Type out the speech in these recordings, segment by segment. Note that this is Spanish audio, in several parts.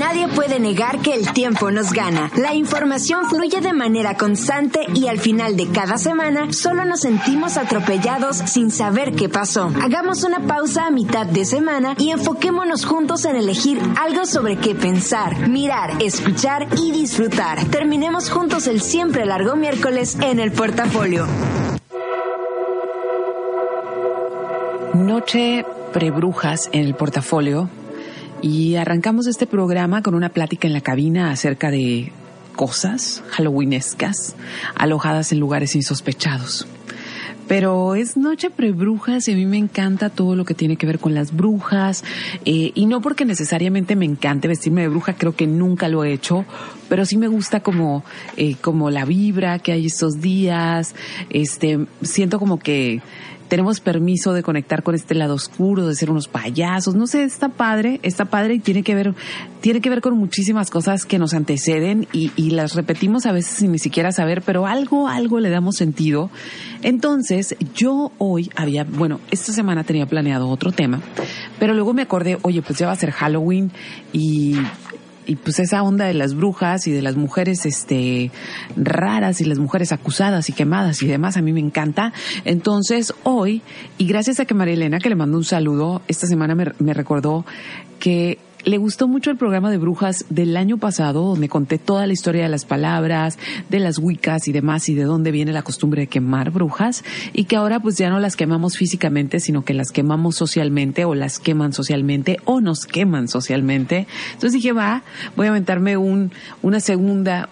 Nadie puede negar que el tiempo nos gana. La información fluye de manera constante y al final de cada semana solo nos sentimos atropellados sin saber qué pasó. Hagamos una pausa a mitad de semana y enfoquémonos juntos en elegir algo sobre qué pensar, mirar, escuchar y disfrutar. Terminemos juntos el siempre largo miércoles en el portafolio. Noche prebrujas en el portafolio y arrancamos este programa con una plática en la cabina acerca de cosas halloweenescas alojadas en lugares insospechados. Pero es Noche Prebrujas y a mí me encanta todo lo que tiene que ver con las brujas. Eh, y no porque necesariamente me encante vestirme de bruja, creo que nunca lo he hecho, pero sí me gusta como, eh, como la vibra que hay estos días. Este, siento como que tenemos permiso de conectar con este lado oscuro, de ser unos payasos, no sé, está padre, está padre y tiene que ver, tiene que ver con muchísimas cosas que nos anteceden y, y las repetimos a veces sin ni siquiera saber, pero algo, algo le damos sentido. Entonces, yo hoy había, bueno, esta semana tenía planeado otro tema, pero luego me acordé, oye, pues ya va a ser Halloween y y pues esa onda de las brujas y de las mujeres este raras y las mujeres acusadas y quemadas y demás a mí me encanta. Entonces hoy, y gracias a que María Elena, que le mando un saludo, esta semana me recordó que le gustó mucho el programa de brujas del año pasado, donde conté toda la historia de las palabras, de las wicas y demás, y de dónde viene la costumbre de quemar brujas, y que ahora pues ya no las quemamos físicamente, sino que las quemamos socialmente, o las queman socialmente, o nos queman socialmente. Entonces dije, va, voy a aventarme un, una segunda,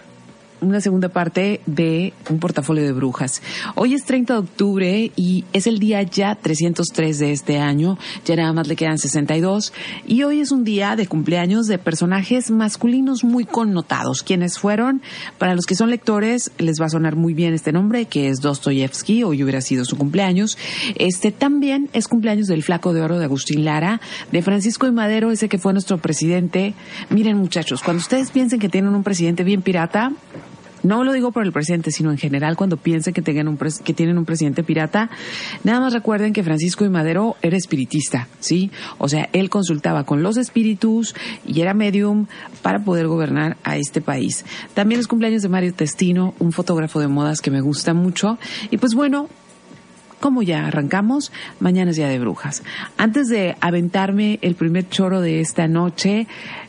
una segunda parte de un portafolio de brujas. Hoy es 30 de octubre y es el día ya 303 de este año, ya nada más le quedan 62 y hoy es un día de cumpleaños de personajes masculinos muy connotados. quienes fueron? Para los que son lectores les va a sonar muy bien este nombre que es Dostoyevsky, hoy hubiera sido su cumpleaños. Este también es cumpleaños del Flaco de Oro de Agustín Lara, de Francisco y Madero, ese que fue nuestro presidente. Miren muchachos, cuando ustedes piensen que tienen un presidente bien pirata, no lo digo por el presidente, sino en general cuando piensen que, tengan un que tienen un presidente pirata, nada más recuerden que Francisco y Madero era espiritista, ¿sí? O sea, él consultaba con los espíritus y era medium para poder gobernar a este país. También es cumpleaños de Mario Testino, un fotógrafo de modas que me gusta mucho. Y pues bueno, como ya arrancamos, mañana es día de brujas. Antes de aventarme el primer choro de esta noche,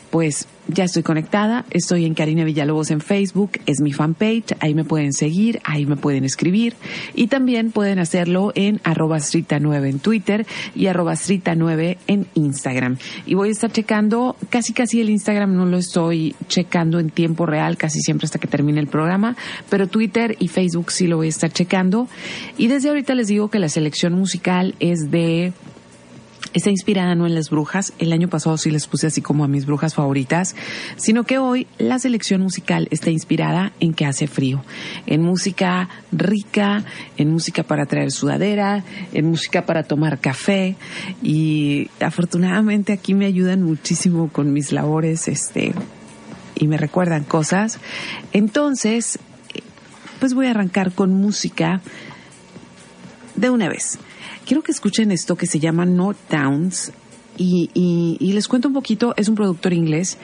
pues ya estoy conectada, estoy en Karina Villalobos en Facebook, es mi fanpage, ahí me pueden seguir, ahí me pueden escribir y también pueden hacerlo en arroba 9 en Twitter y arroba 9 en Instagram. Y voy a estar checando, casi casi el Instagram no lo estoy checando en tiempo real, casi siempre hasta que termine el programa, pero Twitter y Facebook sí lo voy a estar checando. Y desde ahorita les digo que la selección musical es de está inspirada no en las brujas, el año pasado sí les puse así como a mis brujas favoritas, sino que hoy la selección musical está inspirada en que hace frío, en música rica, en música para traer sudadera, en música para tomar café. Y afortunadamente aquí me ayudan muchísimo con mis labores, este, y me recuerdan cosas. Entonces, pues voy a arrancar con música de una vez quiero que escuchen esto que se llama No Downs y, les cuento un poquito, es un productor inglés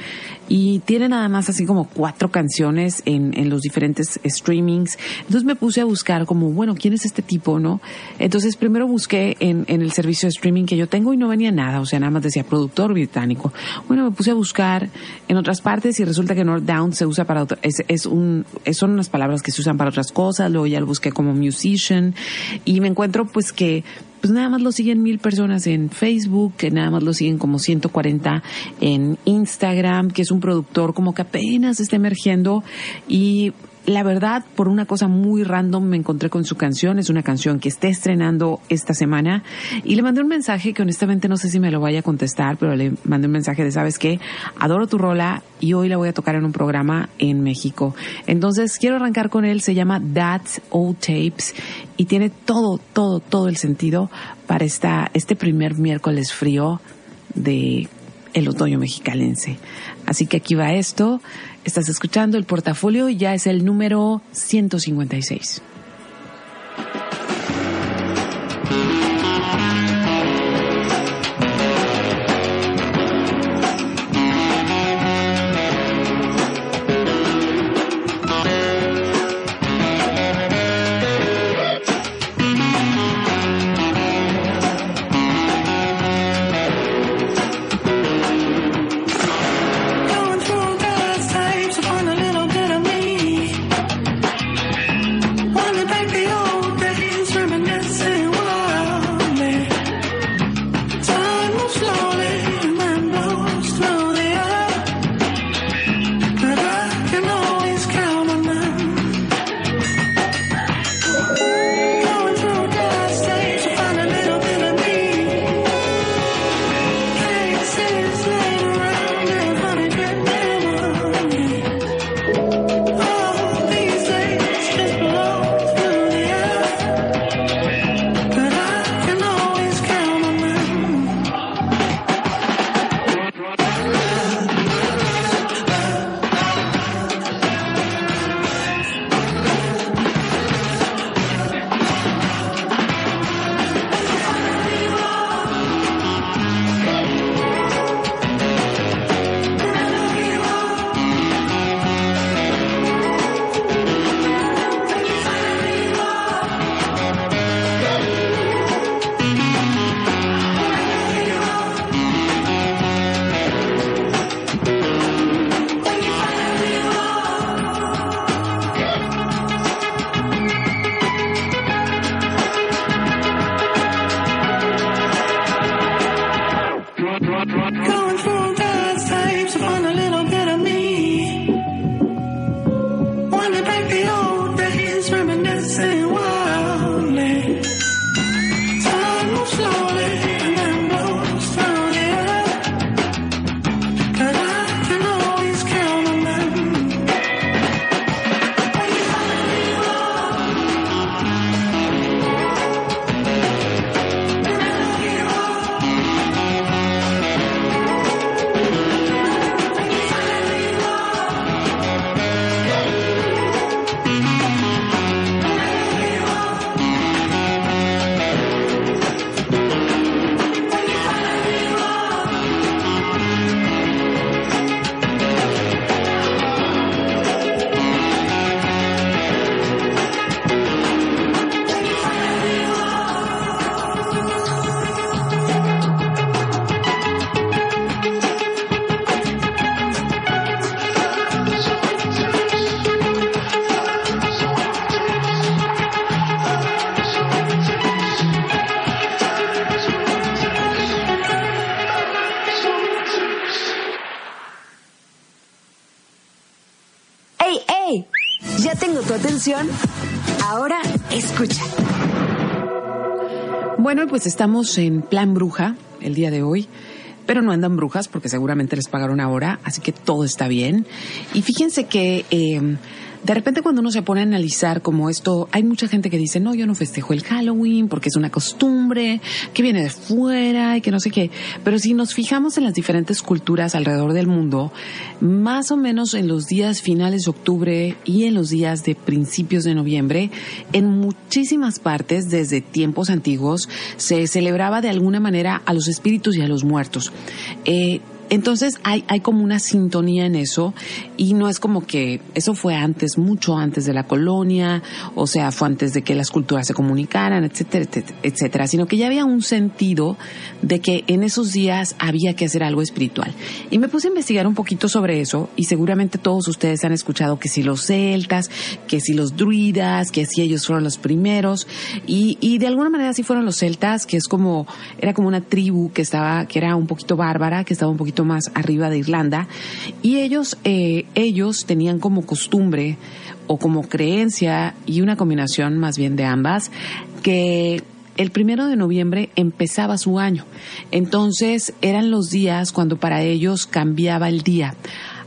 y tiene nada más así como cuatro canciones en, los diferentes streamings. Entonces me puse a buscar como, bueno, ¿quién es este tipo, no? Entonces primero busqué en, el servicio de streaming que yo tengo y no venía nada, o sea, nada más decía productor británico. Bueno, me puse a buscar en otras partes y resulta que North Down se usa para, es, es un, son unas palabras que se usan para otras cosas, luego ya lo busqué como musician y me encuentro pues que pues nada más lo siguen mil personas en Facebook, que nada más lo siguen como 140 en Instagram, que es un productor como que apenas está emergiendo. Y la verdad, por una cosa muy random me encontré con su canción. Es una canción que está estrenando esta semana. Y le mandé un mensaje que honestamente no sé si me lo vaya a contestar, pero le mandé un mensaje de, ¿sabes qué? Adoro tu rola y hoy la voy a tocar en un programa en México. Entonces quiero arrancar con él. Se llama That's Old Tapes y tiene todo, todo, todo el sentido para esta, este primer miércoles frío de el otoño mexicalense. Así que aquí va esto. Estás escuchando el portafolio ya es el número 156. Ahora escucha. Bueno, pues estamos en plan bruja el día de hoy pero no andan brujas porque seguramente les pagaron ahora, así que todo está bien. Y fíjense que eh, de repente cuando uno se pone a analizar como esto, hay mucha gente que dice, no, yo no festejo el Halloween porque es una costumbre que viene de fuera y que no sé qué. Pero si nos fijamos en las diferentes culturas alrededor del mundo, más o menos en los días finales de octubre y en los días de principios de noviembre, en muchísimas partes desde tiempos antiguos se celebraba de alguna manera a los espíritus y a los muertos. Eh, entonces hay, hay como una sintonía en eso y no es como que eso fue antes, mucho antes de la colonia, o sea, fue antes de que las culturas se comunicaran, etcétera, etcétera, sino que ya había un sentido de que en esos días había que hacer algo espiritual. Y me puse a investigar un poquito sobre eso y seguramente todos ustedes han escuchado que si los celtas, que si los druidas, que si ellos fueron los primeros y, y de alguna manera sí fueron los celtas, que es como, era como una tribu que estaba, que era un poquito bárbara, que estaba un poquito más arriba de Irlanda, y ellos, eh, ellos tenían como costumbre o como creencia y una combinación más bien de ambas, que el primero de noviembre empezaba su año. Entonces eran los días cuando para ellos cambiaba el día.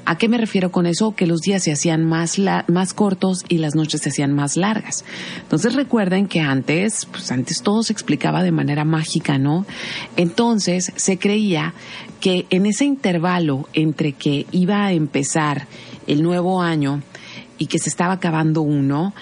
¿A qué me refiero con eso? Que los días se hacían más, más cortos y las noches se hacían más largas. Entonces recuerden que antes, pues antes todo se explicaba de manera mágica, ¿no? Entonces se creía que en ese intervalo entre que iba a empezar el nuevo año y que se estaba acabando uno,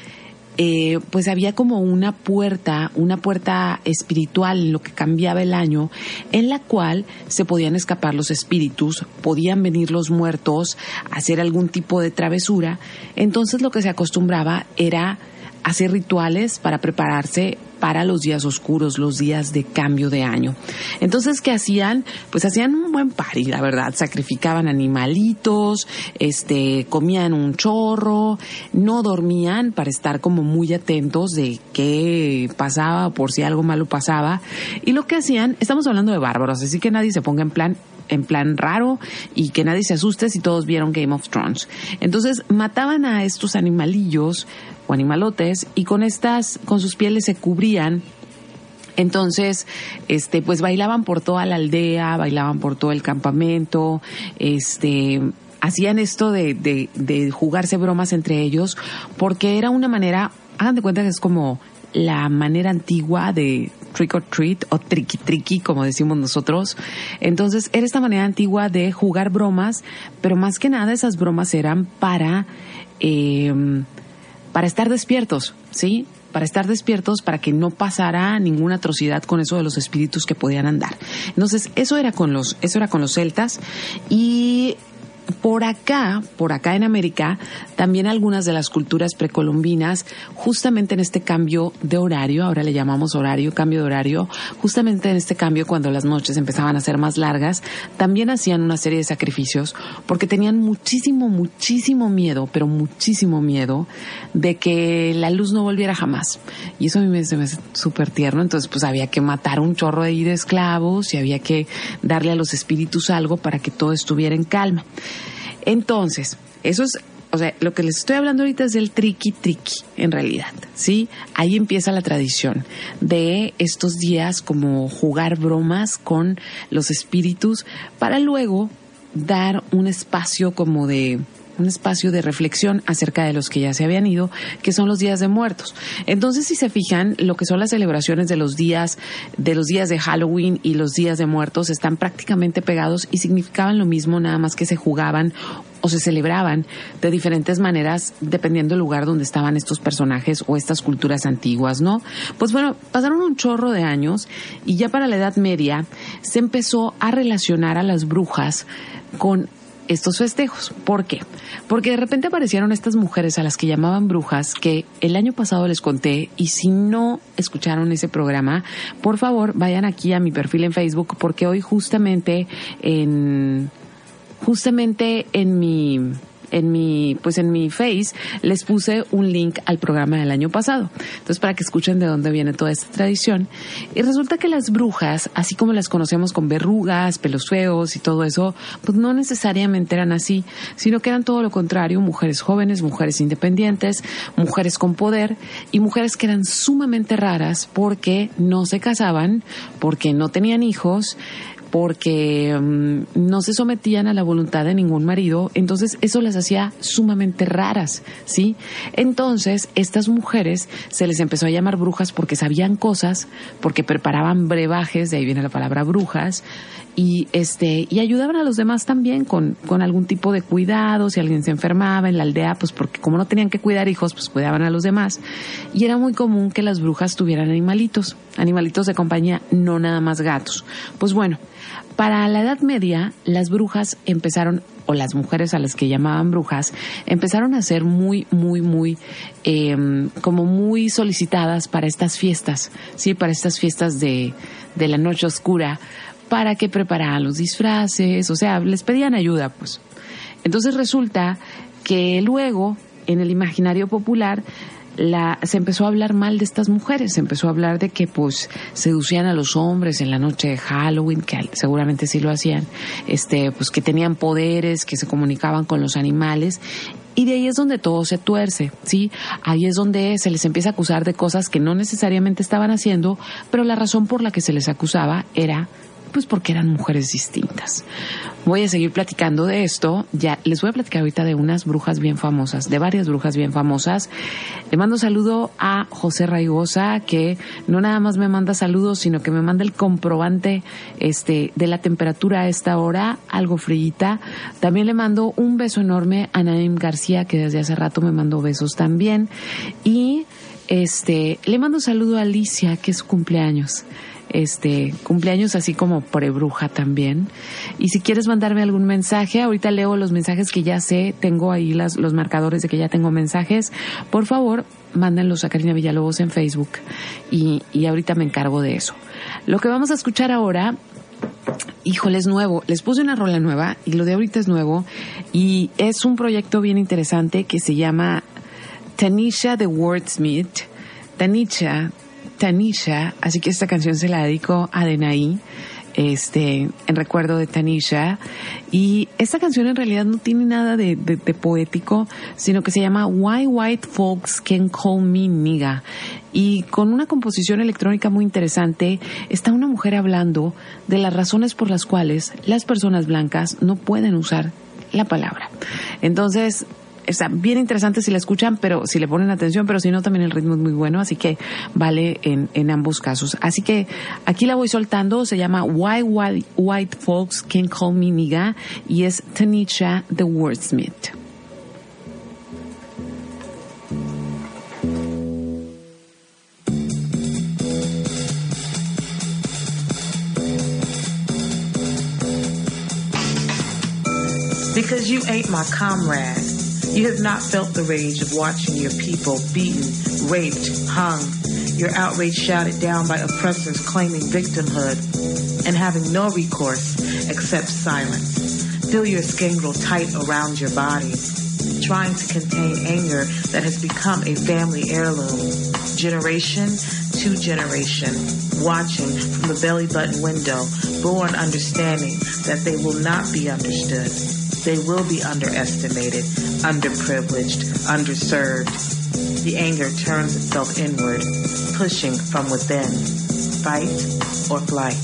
eh, pues había como una puerta, una puerta espiritual en lo que cambiaba el año, en la cual se podían escapar los espíritus, podían venir los muertos hacer algún tipo de travesura. Entonces lo que se acostumbraba era hacer rituales para prepararse para los días oscuros, los días de cambio de año. Entonces, ¿qué hacían? Pues hacían un buen party, la verdad. Sacrificaban animalitos, este, comían un chorro, no dormían para estar como muy atentos de qué pasaba, por si algo malo pasaba. Y lo que hacían, estamos hablando de bárbaros, así que nadie se ponga en plan en plan raro y que nadie se asuste si todos vieron Game of Thrones. Entonces mataban a estos animalillos o animalotes y con estas, con sus pieles se cubrían entonces, este, pues bailaban por toda la aldea, bailaban por todo el campamento, este, hacían esto de, de, de jugarse bromas entre ellos, porque era una manera, hagan de cuenta que es como la manera antigua de trick or treat o tricky tricky, como decimos nosotros. Entonces, era esta manera antigua de jugar bromas, pero más que nada esas bromas eran para, eh, para estar despiertos, ¿sí? Para estar despiertos, para que no pasara ninguna atrocidad con eso de los espíritus que podían andar. Entonces, eso era con los, eso era con los celtas y por acá, por acá en América, también algunas de las culturas precolombinas, justamente en este cambio de horario, ahora le llamamos horario, cambio de horario, justamente en este cambio cuando las noches empezaban a ser más largas, también hacían una serie de sacrificios porque tenían muchísimo, muchísimo miedo, pero muchísimo miedo de que la luz no volviera jamás. Y eso a mí me, se me hace súper tierno, entonces pues había que matar un chorro de, de esclavos y había que darle a los espíritus algo para que todo estuviera en calma. Entonces, eso es, o sea, lo que les estoy hablando ahorita es del triqui triqui, en realidad, ¿sí? Ahí empieza la tradición de estos días como jugar bromas con los espíritus para luego dar un espacio como de un espacio de reflexión acerca de los que ya se habían ido, que son los días de muertos. Entonces, si se fijan, lo que son las celebraciones de los días, de los días de Halloween y los días de muertos están prácticamente pegados y significaban lo mismo, nada más que se jugaban o se celebraban de diferentes maneras dependiendo del lugar donde estaban estos personajes o estas culturas antiguas, ¿no? Pues bueno, pasaron un chorro de años y ya para la Edad Media se empezó a relacionar a las brujas con estos festejos. ¿Por qué? Porque de repente aparecieron estas mujeres a las que llamaban brujas que el año pasado les conté y si no escucharon ese programa, por favor vayan aquí a mi perfil en Facebook porque hoy justamente en justamente en mi en mi, pues en mi face, les puse un link al programa del año pasado. Entonces, para que escuchen de dónde viene toda esta tradición. Y resulta que las brujas, así como las conocemos con verrugas, pelos feos y todo eso, pues no necesariamente eran así, sino que eran todo lo contrario, mujeres jóvenes, mujeres independientes, mujeres con poder y mujeres que eran sumamente raras porque no se casaban, porque no tenían hijos, porque mm, no se sometían a la voluntad de ningún marido, entonces eso las hacía sumamente raras, ¿sí? Entonces, estas mujeres se les empezó a llamar brujas porque sabían cosas, porque preparaban brebajes, de ahí viene la palabra brujas, y este y ayudaban a los demás también con, con algún tipo de cuidado si alguien se enfermaba en la aldea pues porque como no tenían que cuidar hijos pues cuidaban a los demás. Y era muy común que las brujas tuvieran animalitos animalitos de compañía no nada más gatos. Pues bueno para la Edad Media, las brujas empezaron, o las mujeres a las que llamaban brujas, empezaron a ser muy, muy, muy, em, como muy solicitadas para estas fiestas, sí, para estas fiestas de, de la noche oscura, para que prepararan los disfraces, o sea, les pedían ayuda, pues. Entonces resulta que luego, en el imaginario popular, la, se empezó a hablar mal de estas mujeres, se empezó a hablar de que pues seducían a los hombres en la noche de Halloween, que seguramente sí lo hacían, este, pues que tenían poderes, que se comunicaban con los animales y de ahí es donde todo se tuerce, ¿sí? Ahí es donde se les empieza a acusar de cosas que no necesariamente estaban haciendo, pero la razón por la que se les acusaba era pues porque eran mujeres distintas. Voy a seguir platicando de esto. Ya les voy a platicar ahorita de unas brujas bien famosas, de varias brujas bien famosas. Le mando saludo a José Raigosa, que no nada más me manda saludos, sino que me manda el comprobante este, de la temperatura a esta hora, algo frillita. También le mando un beso enorme a Naim García, que desde hace rato me mandó besos también. Y este, le mando saludo a Alicia, que es su cumpleaños este cumpleaños así como prebruja también. Y si quieres mandarme algún mensaje, ahorita leo los mensajes que ya sé, tengo ahí las, los marcadores de que ya tengo mensajes. Por favor, mándenlos a Karina Villalobos en Facebook y, y ahorita me encargo de eso. Lo que vamos a escuchar ahora híjole, es nuevo. Les puse una rola nueva y lo de ahorita es nuevo y es un proyecto bien interesante que se llama Tanisha the Wordsmith. Tanisha Tanisha, así que esta canción se la dedico a Denaí, este, en recuerdo de Tanisha. Y esta canción en realidad no tiene nada de, poético, sino que se llama Why White Folks Can Call Me Nigga. Y con una composición electrónica muy interesante, está una mujer hablando de las razones por las cuales las personas blancas no pueden usar la palabra. Entonces, está bien interesante si la escuchan, pero si le ponen atención, pero si no, también el ritmo es muy bueno, así que vale en, en ambos casos. Así que aquí la voy soltando, se llama Why White, White Folks Can Call Me Niga y es Tanisha the Wordsmith. Because you ain't my comrade. You have not felt the rage of watching your people beaten, raped, hung, your outrage shouted down by oppressors claiming victimhood and having no recourse except silence. Feel your skin grow tight around your body, trying to contain anger that has become a family heirloom. Generation to generation, watching from the belly button window, born understanding that they will not be understood they will be underestimated, underprivileged, underserved. The anger turns itself inward, pushing from within. Fight or flight.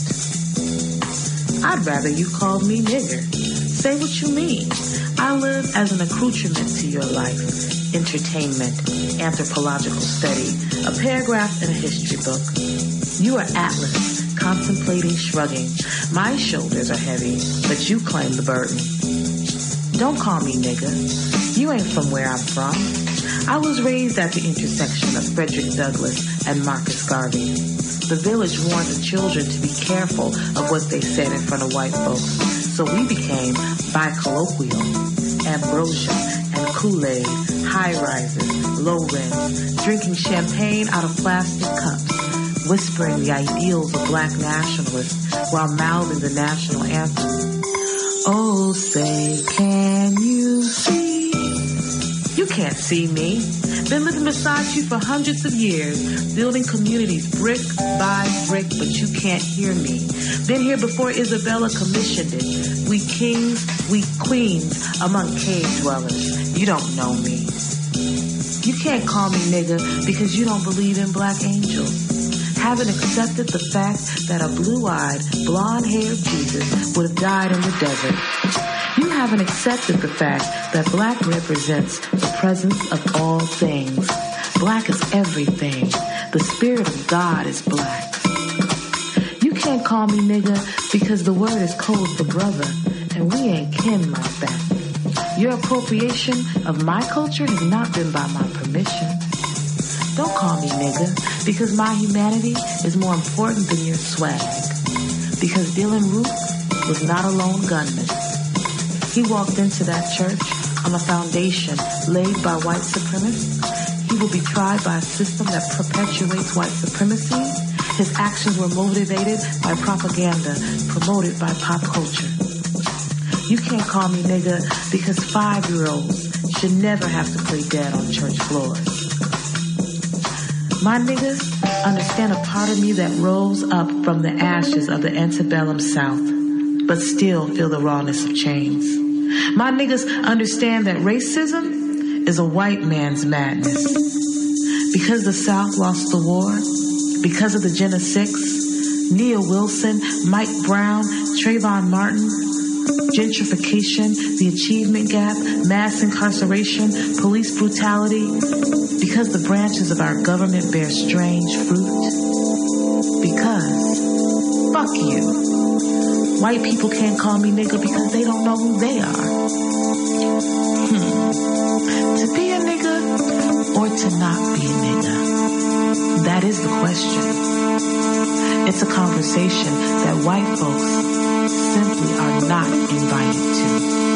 I'd rather you called me nigger. Say what you mean. I live as an accoutrement to your life. Entertainment, anthropological study, a paragraph in a history book. You are Atlas, contemplating shrugging. My shoulders are heavy, but you claim the burden. Don't call me nigga. You ain't from where I'm from. I was raised at the intersection of Frederick Douglass and Marcus Garvey. The village warned the children to be careful of what they said in front of white folks. So we became bicolloquial, ambrosia and Kool-Aid, high rises, low rents, drinking champagne out of plastic cups, whispering the ideals of black nationalists while mouthing the national anthem. Oh, say, can you see You can't see me. Been living beside you for hundreds of years, building communities brick by brick, but you can't hear me. Been here before Isabella commissioned it. We kings, we queens among cave dwellers. You don't know me. You can't call me nigga because you don't believe in black angels. Haven't accepted the fact that a blue-eyed, blonde-haired Jesus would have died in the desert. You haven't accepted the fact that black represents the presence of all things. Black is everything. The spirit of God is black. You can't call me nigga because the word is code for brother, and we ain't kin like that. Your appropriation of my culture has not been by my permission. Don't call me nigga because my humanity is more important than your swag. Because Dylan Root was not a lone gunman. He walked into that church on a foundation laid by white supremacists. He will be tried by a system that perpetuates white supremacy. His actions were motivated by propaganda promoted by pop culture. You can't call me nigga because five-year-olds should never have to play dead on church floors. My niggas understand a part of me that rose up from the ashes of the antebellum South, but still feel the rawness of chains. My niggas understand that racism is a white man's madness. Because the South lost the war, because of the Gen of Six, Nia Wilson, Mike Brown, Trayvon Martin, gentrification, the achievement gap, mass incarceration, police brutality, because the branches of our government bear strange fruit. Because, fuck you. White people can't call me nigga because they don't know who they are. Hmm. To be a nigga or to not be a nigga? That is the question. It's a conversation that white folks not invited to.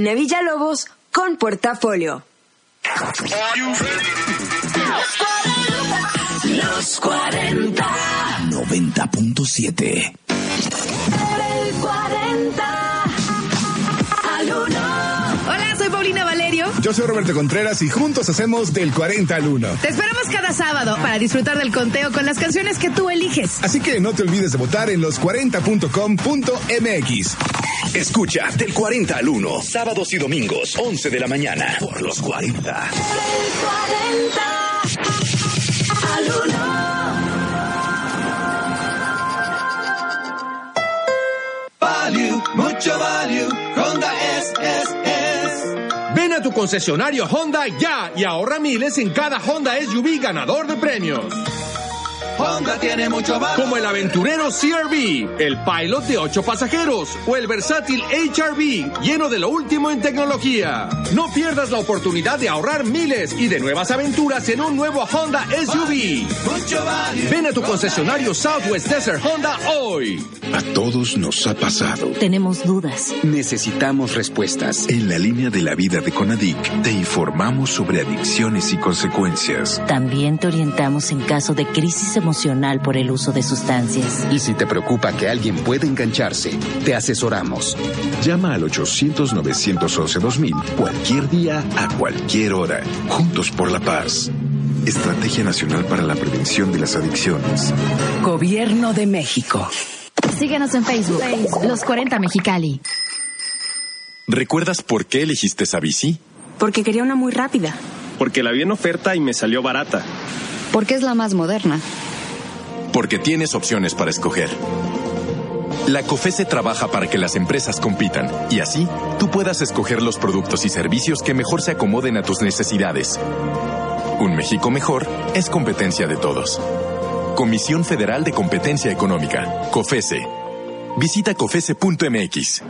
Karina Villalobos con Portafolio. Los 40 90.7 El 40 al 1. Hola, soy Paulina Valerio. Yo soy Roberto Contreras y juntos hacemos del 40 al 1. Te esperamos cada sábado para disfrutar del conteo con las canciones que tú eliges. Así que no te olvides de votar en los40.com.mx. Escucha del 40 al 1 Sábados y domingos 11 de la mañana Por los 40 El 40 al 1. Value, mucho value, Honda es, es, es. Ven a tu concesionario Honda ya y ahorra miles en cada Honda SUV ganador de premios. Honda tiene mucho value. Como el aventurero CRV, el Pilot de 8 pasajeros o el versátil HRV lleno de lo último en tecnología. No pierdas la oportunidad de ahorrar miles y de nuevas aventuras en un nuevo Honda SUV. Ven a tu concesionario Southwest Desert Honda hoy. A todos nos ha pasado. Tenemos dudas. Necesitamos respuestas. En la línea de la vida de Conadic te informamos sobre adicciones y consecuencias. También te orientamos en caso de crisis emocional por el uso de sustancias. Y si te preocupa que alguien pueda engancharse, te asesoramos. Llama al 800-911-2000 cualquier día, a cualquier hora. Juntos por la paz. Estrategia Nacional para la Prevención de las Adicciones. Gobierno de México. Síguenos en Facebook, Los 40 Mexicali. ¿Recuerdas por qué elegiste esa bici? Porque quería una muy rápida. Porque la vi en oferta y me salió barata. Porque es la más moderna. Porque tienes opciones para escoger. La COFESE trabaja para que las empresas compitan y así tú puedas escoger los productos y servicios que mejor se acomoden a tus necesidades. Un México mejor es competencia de todos. Comisión Federal de Competencia Económica, COFESE. Visita cofese.mx.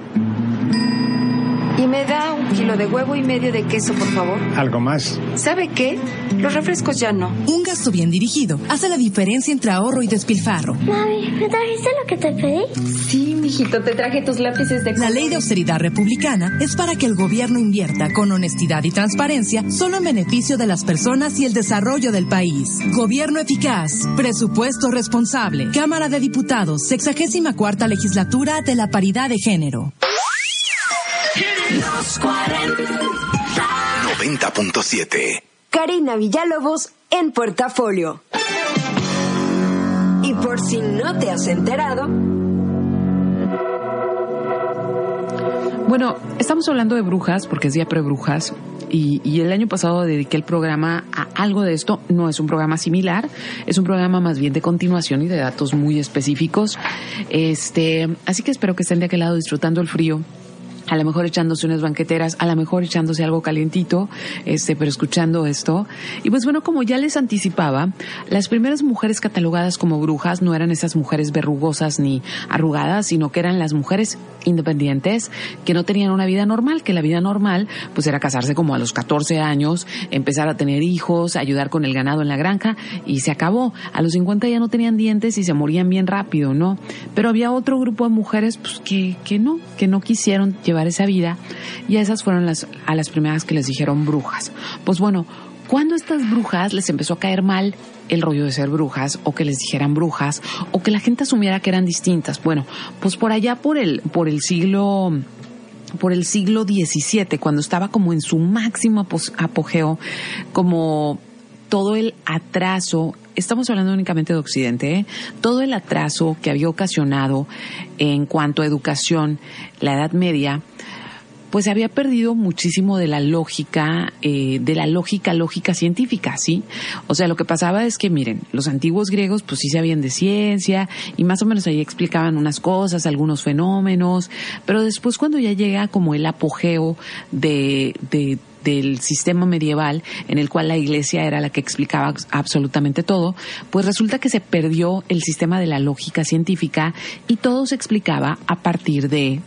Y me da un kilo de huevo y medio de queso, por favor. ¿Algo más? ¿Sabe qué? Los refrescos ya no. Un gasto bien dirigido hace la diferencia entre ahorro y despilfarro. Mami, ¿me trajiste lo que te pedí? Sí, mijito, te traje tus lápices de La ley de austeridad republicana es para que el gobierno invierta con honestidad y transparencia solo en beneficio de las personas y el desarrollo del país. Gobierno eficaz, presupuesto responsable, Cámara de Diputados, sexagésima cuarta legislatura de la paridad de género. Los 90.7. Karina Villalobos en Portafolio. Y por si no te has enterado, Bueno, estamos hablando de brujas porque es día pre-brujas y, y el año pasado dediqué el programa a algo de esto. No es un programa similar, es un programa más bien de continuación y de datos muy específicos. Este, así que espero que estén de aquel lado disfrutando el frío a lo mejor echándose unas banqueteras, a lo mejor echándose algo calientito, este, pero escuchando esto. Y pues bueno, como ya les anticipaba, las primeras mujeres catalogadas como brujas no eran esas mujeres verrugosas ni arrugadas, sino que eran las mujeres independientes que no tenían una vida normal, que la vida normal pues era casarse como a los 14 años, empezar a tener hijos, ayudar con el ganado en la granja y se acabó. A los 50 ya no tenían dientes y se morían bien rápido, ¿no? Pero había otro grupo de mujeres pues que, que no, que no quisieron llevar esa vida y a esas fueron las, a las primeras que les dijeron brujas. Pues bueno, cuando estas brujas les empezó a caer mal el rollo de ser brujas o que les dijeran brujas o que la gente asumiera que eran distintas. Bueno, pues por allá por el, por el siglo por el siglo XVII, cuando estaba como en su máximo apogeo, como todo el atraso, estamos hablando únicamente de Occidente, ¿eh? todo el atraso que había ocasionado en cuanto a educación la Edad Media, pues se había perdido muchísimo de la lógica, eh, de la lógica, lógica científica, ¿sí? O sea, lo que pasaba es que, miren, los antiguos griegos pues sí sabían de ciencia y más o menos ahí explicaban unas cosas, algunos fenómenos, pero después cuando ya llega como el apogeo de, de del sistema medieval en el cual la iglesia era la que explicaba absolutamente todo, pues resulta que se perdió el sistema de la lógica científica y todo se explicaba a partir de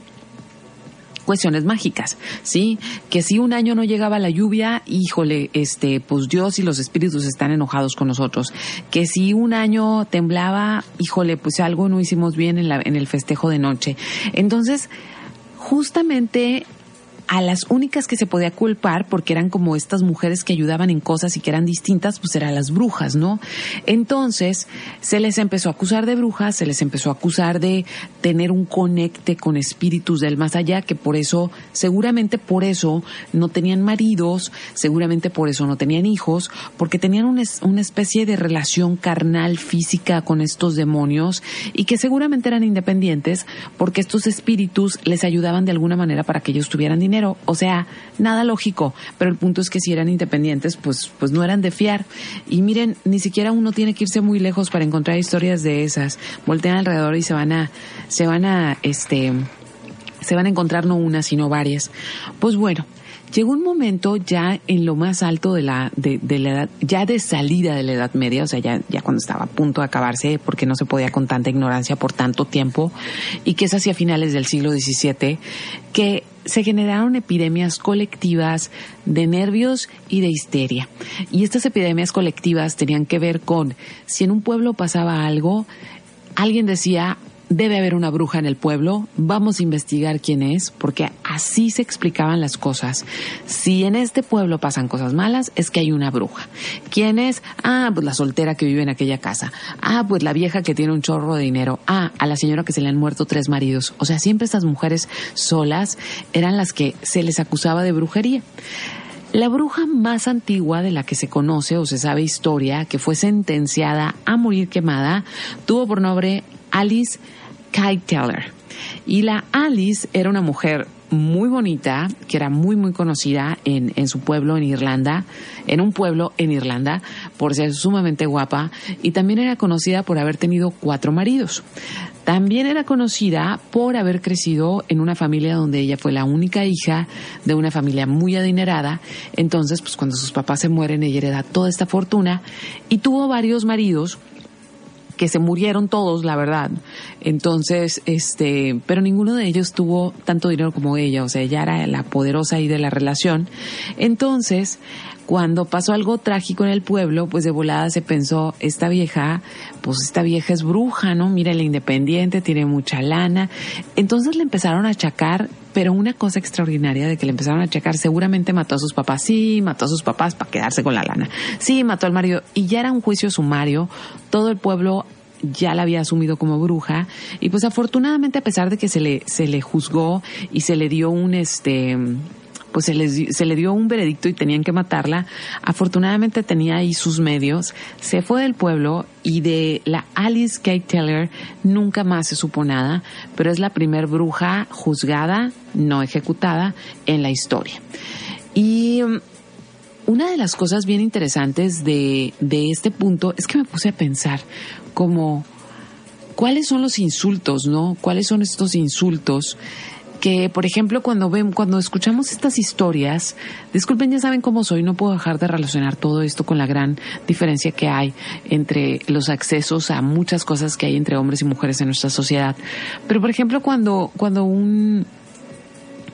cuestiones mágicas, ¿sí? Que si un año no llegaba la lluvia, híjole, este, pues Dios y los espíritus están enojados con nosotros. Que si un año temblaba, híjole, pues algo no hicimos bien en, la, en el festejo de noche. Entonces, justamente a las únicas que se podía culpar, porque eran como estas mujeres que ayudaban en cosas y que eran distintas, pues eran las brujas, ¿no? Entonces, se les empezó a acusar de brujas, se les empezó a acusar de tener un conecte con espíritus del más allá, que por eso, seguramente por eso no tenían maridos, seguramente por eso no tenían hijos, porque tenían una, una especie de relación carnal, física con estos demonios y que seguramente eran independientes porque estos espíritus les ayudaban de alguna manera para que ellos tuvieran dinero o sea, nada lógico, pero el punto es que si eran independientes, pues, pues no eran de fiar. Y miren, ni siquiera uno tiene que irse muy lejos para encontrar historias de esas. Voltean alrededor y se van a, se van a, este, se van a encontrar no una, sino varias. Pues bueno, llegó un momento ya en lo más alto de la, edad, ya de salida de la Edad Media, o sea, ya, ya cuando estaba a punto de acabarse, porque no se podía con tanta ignorancia por tanto tiempo, y que es hacia finales del siglo XVII, que se generaron epidemias colectivas de nervios y de histeria. Y estas epidemias colectivas tenían que ver con si en un pueblo pasaba algo, alguien decía, debe haber una bruja en el pueblo, vamos a investigar quién es, porque así se explicaban las cosas. Si en este pueblo pasan cosas malas, es que hay una bruja. ¿Quién es? Ah, pues la soltera que vive en aquella casa. Ah, pues la vieja que tiene un chorro de dinero. Ah, a la señora que se le han muerto tres maridos. O sea, siempre estas mujeres solas eran las que se les acusaba de brujería. La bruja más antigua de la que se conoce o se sabe historia, que fue sentenciada a morir quemada, tuvo por nombre Alice Kite Teller. Y la Alice era una mujer muy bonita, que era muy, muy conocida en, en su pueblo en Irlanda, en un pueblo en Irlanda, por ser sumamente guapa, y también era conocida por haber tenido cuatro maridos. También era conocida por haber crecido en una familia donde ella fue la única hija de una familia muy adinerada. Entonces, pues cuando sus papás se mueren, ella hereda toda esta fortuna y tuvo varios maridos que se murieron todos, la verdad. Entonces, este, pero ninguno de ellos tuvo tanto dinero como ella, o sea, ella era la poderosa ahí de la relación. Entonces, cuando pasó algo trágico en el pueblo, pues de volada se pensó, esta vieja, pues esta vieja es bruja, ¿no? Mira, la independiente, tiene mucha lana. Entonces le empezaron a achacar, pero una cosa extraordinaria de que le empezaron a achacar, seguramente mató a sus papás, sí, mató a sus papás para quedarse con la lana, sí, mató al marido, y ya era un juicio sumario, todo el pueblo ya la había asumido como bruja. Y pues afortunadamente a pesar de que se le se le juzgó y se le dio un este pues se, les, se le dio un veredicto y tenían que matarla. Afortunadamente tenía ahí sus medios, se fue del pueblo y de la Alice Kate Taylor nunca más se supo nada, pero es la primer bruja juzgada, no ejecutada, en la historia. Y um, una de las cosas bien interesantes de, de este punto es que me puse a pensar como cuáles son los insultos, ¿no? ¿Cuáles son estos insultos? Que, por ejemplo, cuando ven, cuando escuchamos estas historias, disculpen, ya saben cómo soy, no puedo dejar de relacionar todo esto con la gran diferencia que hay entre los accesos a muchas cosas que hay entre hombres y mujeres en nuestra sociedad. Pero, por ejemplo, cuando, cuando un,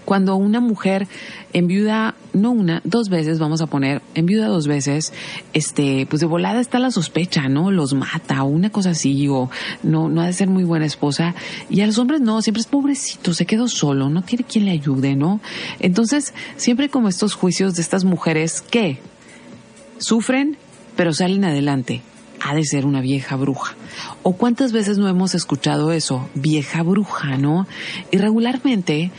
cuando una mujer enviuda, no una, dos veces, vamos a poner, enviuda dos veces, este, pues de volada está la sospecha, ¿no? Los mata o una cosa así, o no, no ha de ser muy buena esposa. Y a los hombres no, siempre es pobrecito, se quedó solo, no tiene quien le ayude, ¿no? Entonces, siempre como estos juicios de estas mujeres que sufren, pero salen adelante ha de ser una vieja bruja. ¿O cuántas veces no hemos escuchado eso? Vieja bruja, ¿no? Y regularmente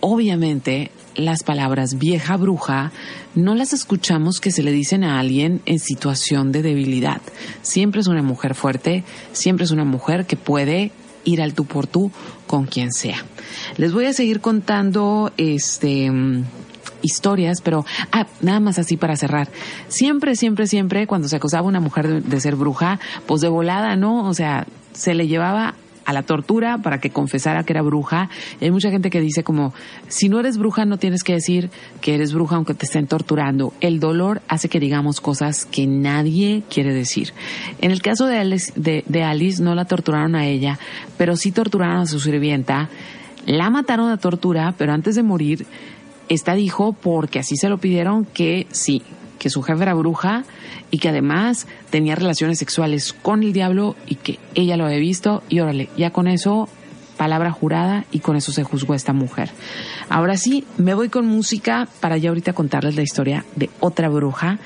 obviamente las palabras vieja bruja no las escuchamos que se le dicen a alguien en situación de debilidad. Siempre es una mujer fuerte, siempre es una mujer que puede ir al tú por tú con quien sea. Les voy a seguir contando este historias, pero ah, nada más así para cerrar. Siempre, siempre, siempre cuando se acusaba una mujer de, de ser bruja, pues de volada, ¿no? O sea, se le llevaba a la tortura para que confesara que era bruja. Y hay mucha gente que dice como, si no eres bruja no tienes que decir que eres bruja aunque te estén torturando. El dolor hace que digamos cosas que nadie quiere decir. En el caso de Alice, de, de Alice no la torturaron a ella, pero sí torturaron a su sirvienta. La mataron a tortura, pero antes de morir, esta dijo, porque así se lo pidieron, que sí, que su jefe era bruja y que además tenía relaciones sexuales con el diablo y que ella lo había visto y órale, ya con eso palabra jurada y con eso se juzgó a esta mujer. Ahora sí, me voy con música para ya ahorita contarles la historia de otra bruja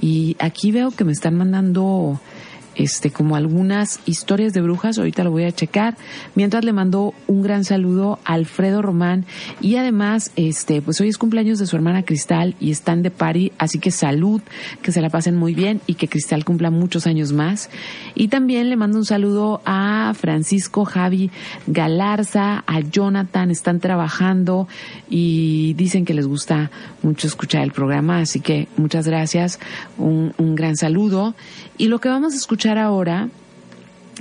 y aquí veo que me están mandando este, como algunas historias de brujas, ahorita lo voy a checar, mientras le mando un gran saludo a Alfredo Román y además, este, pues hoy es cumpleaños de su hermana Cristal y están de party, así que salud, que se la pasen muy bien y que Cristal cumpla muchos años más. Y también le mando un saludo a Francisco Javi Galarza, a Jonathan, están trabajando y dicen que les gusta mucho escuchar el programa, así que muchas gracias, un, un gran saludo. Y lo que vamos a escuchar ahora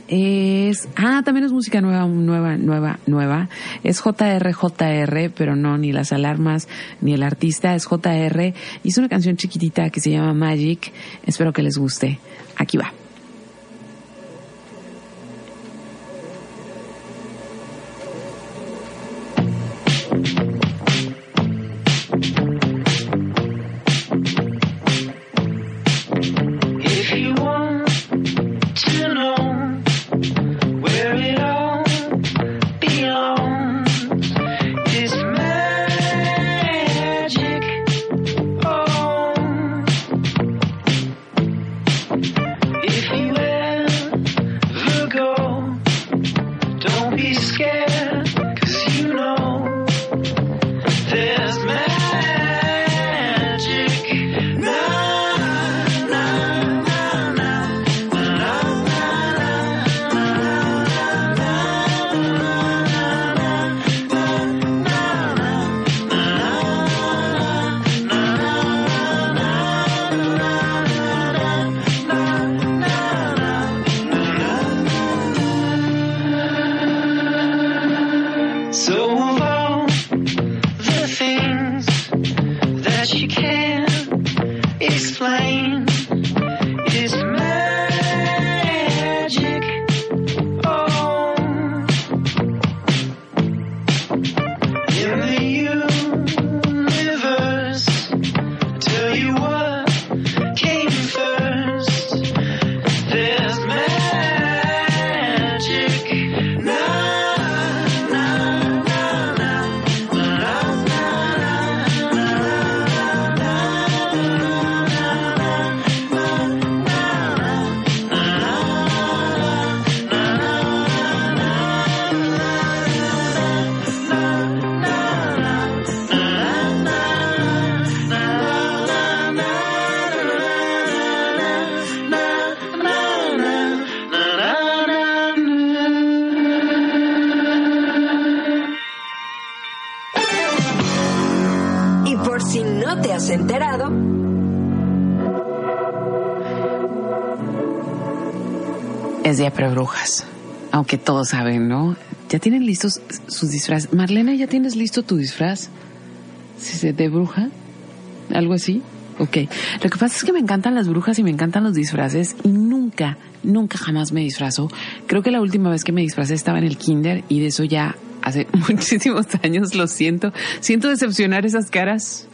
es, ah, también es música nueva, nueva, nueva, nueva. Es JR, JR, pero no, ni las alarmas, ni el artista, es JR. Hizo una canción chiquitita que se llama Magic. Espero que les guste. Aquí va. Todos saben, ¿no? Ya tienen listos sus disfraces. Marlena, ¿ya tienes listo tu disfraz? ¿De bruja? ¿Algo así? Ok. Lo que pasa es que me encantan las brujas y me encantan los disfraces y nunca, nunca jamás me disfrazo. Creo que la última vez que me disfrazé estaba en el kinder y de eso ya hace muchísimos años, lo siento. Siento decepcionar esas caras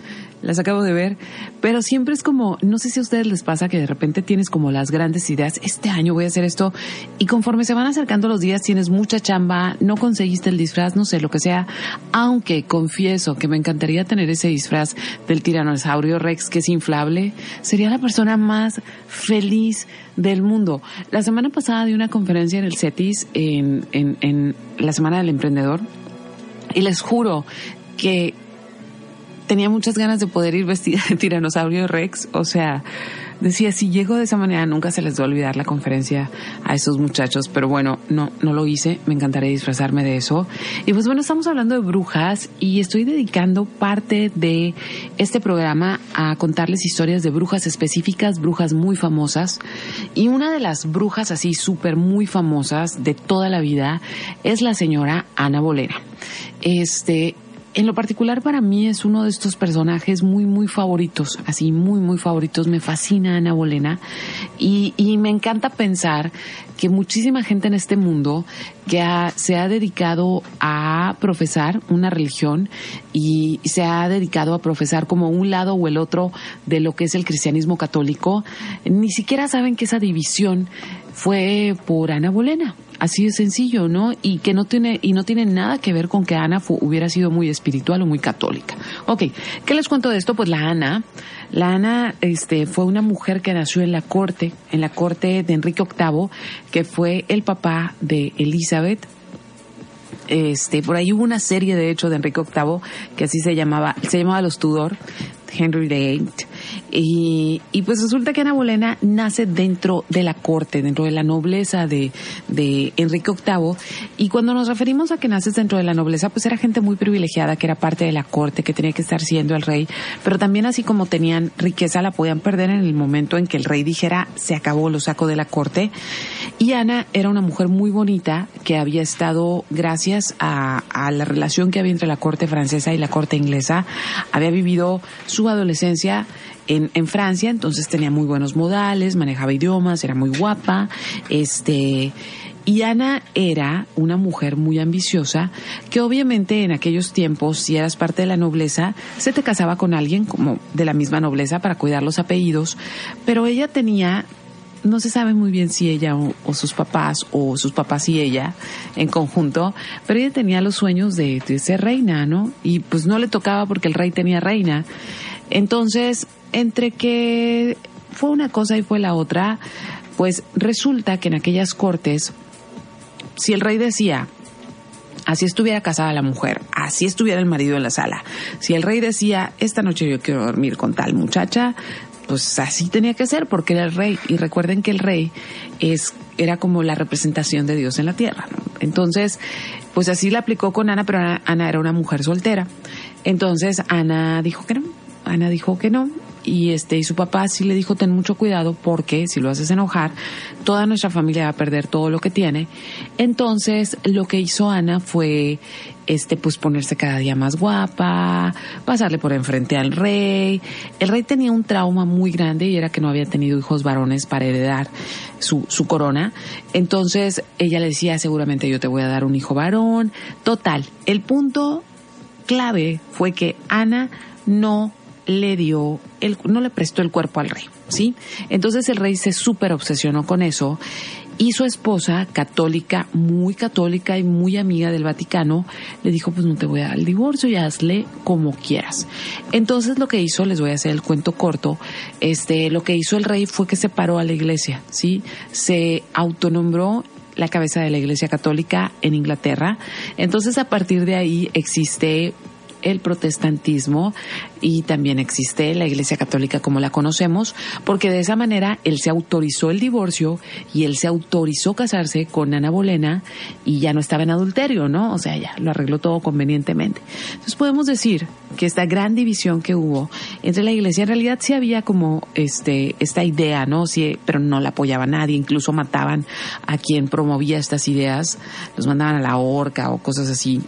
las acabo de ver, pero siempre es como, no sé si a ustedes les pasa que de repente tienes como las grandes ideas, este año voy a hacer esto, y conforme se van acercando los días tienes mucha chamba, no conseguiste el disfraz, no sé, lo que sea, aunque confieso que me encantaría tener ese disfraz del tiranosaurio Rex que es inflable, sería la persona más feliz del mundo. La semana pasada di una conferencia en el CETIS, en, en, en la Semana del Emprendedor, y les juro que tenía muchas ganas de poder ir vestida de tiranosaurio Rex. O sea, decía, si llego de esa manera, nunca se les va a olvidar la conferencia a esos muchachos. Pero bueno, no, no lo hice. Me encantaría disfrazarme de eso. Y pues bueno, estamos hablando de brujas y estoy dedicando parte de este programa a contarles historias de brujas específicas, brujas muy famosas. Y una de las brujas así súper muy famosas de toda la vida es la señora Ana Bolena. Este, en lo particular para mí es uno de estos personajes muy, muy favoritos, así muy, muy favoritos. Me fascina Ana Bolena y, me encanta pensar que muchísima gente en este mundo que se ha dedicado a profesar una religión y se ha dedicado a profesar como un lado o el otro de lo que es el cristianismo católico, ni siquiera saben que esa división fue por Ana Bolena. Así de sencillo, ¿no? Y que no tiene, y no tiene nada que ver con que Ana hubiera sido muy espiritual o muy católica. Ok, ¿qué les cuento de esto? Pues la Ana, la Ana, este, fue una mujer que nació en la corte, en la corte de Enrique VIII, que fue el papá de Elizabeth, este, por ahí hubo una serie de hecho de Enrique VIII que así se llamaba, se llamaba Los Tudor, Henry VIII, y, y, pues resulta que Ana Bolena nace dentro de la corte, dentro de la nobleza de, Enrique VIII. Y cuando nos referimos a que naces dentro de la nobleza, pues era gente muy privilegiada, que era parte de la corte, que tenía que estar siendo el rey. Pero también así como tenían riqueza, la podían perder en el momento en que el rey dijera, se acabó, lo saco de la corte. Y Ana era una mujer muy bonita que había estado, gracias a, a la relación que había entre la corte francesa y la corte inglesa, había vivido su adolescencia en, en, Francia, entonces tenía muy buenos modales, manejaba idiomas, era muy guapa, este, y Ana era una mujer muy ambiciosa que obviamente en aquellos tiempos, si eras parte de la nobleza, se te casaba con alguien como de la misma nobleza para cuidar los apellidos, pero ella tenía no se sabe muy bien si ella o, o, sus papás o sus papás y ella en conjunto, pero ella tenía los sueños de, de ser reina, ¿no? Y pues no le tocaba porque el rey tenía reina. Entonces, entre que fue una cosa y fue la otra, pues resulta que en aquellas cortes, si el rey decía, así estuviera casada la mujer, así estuviera el marido en la sala, si el rey decía, esta noche yo quiero dormir con tal muchacha, pues así tenía que ser porque era el rey. Y recuerden que el rey es era como la representación de Dios en la tierra ¿no? entonces pues así la aplicó con Ana pero Ana, Ana, era una mujer soltera. Entonces Ana dijo que no Ana dijo que no y este y su papá sí le dijo ten mucho cuidado porque si lo haces enojar toda nuestra familia va a perder todo lo que tiene entonces lo que hizo Ana fue este pues ponerse cada día más guapa pasarle por enfrente al rey. El rey tenía un trauma muy grande y era que no había tenido hijos varones para heredar su, su corona. Entonces ella le decía seguramente yo te voy a dar un hijo varón total el punto clave fue que Ana no le dio, el, no le prestó el cuerpo al rey, ¿sí? Entonces el rey se súper obsesionó con eso y su esposa, católica, muy católica y muy amiga del Vaticano, le dijo, pues no te voy a dar el divorcio y hazle como quieras. Entonces lo que hizo, les voy a hacer el cuento corto, este, lo que hizo el rey fue que separó a la iglesia, ¿sí? Se autonombró la cabeza de la Iglesia Católica en Inglaterra. Entonces, a partir de ahí existe el protestantismo y también existe la Iglesia Católica como la conocemos, porque de esa manera él se autorizó el divorcio y él se autorizó casarse con Ana Bolena y ya no estaba en adulterio, ¿no? O sea, ya lo arregló todo convenientemente. Entonces podemos decir que esta gran división que hubo entre la Iglesia, en realidad sí había como este esta idea, ¿no? Sí, pero no la apoyaba nadie, incluso mataban a quien promovía estas ideas, los mandaban a la horca o cosas así.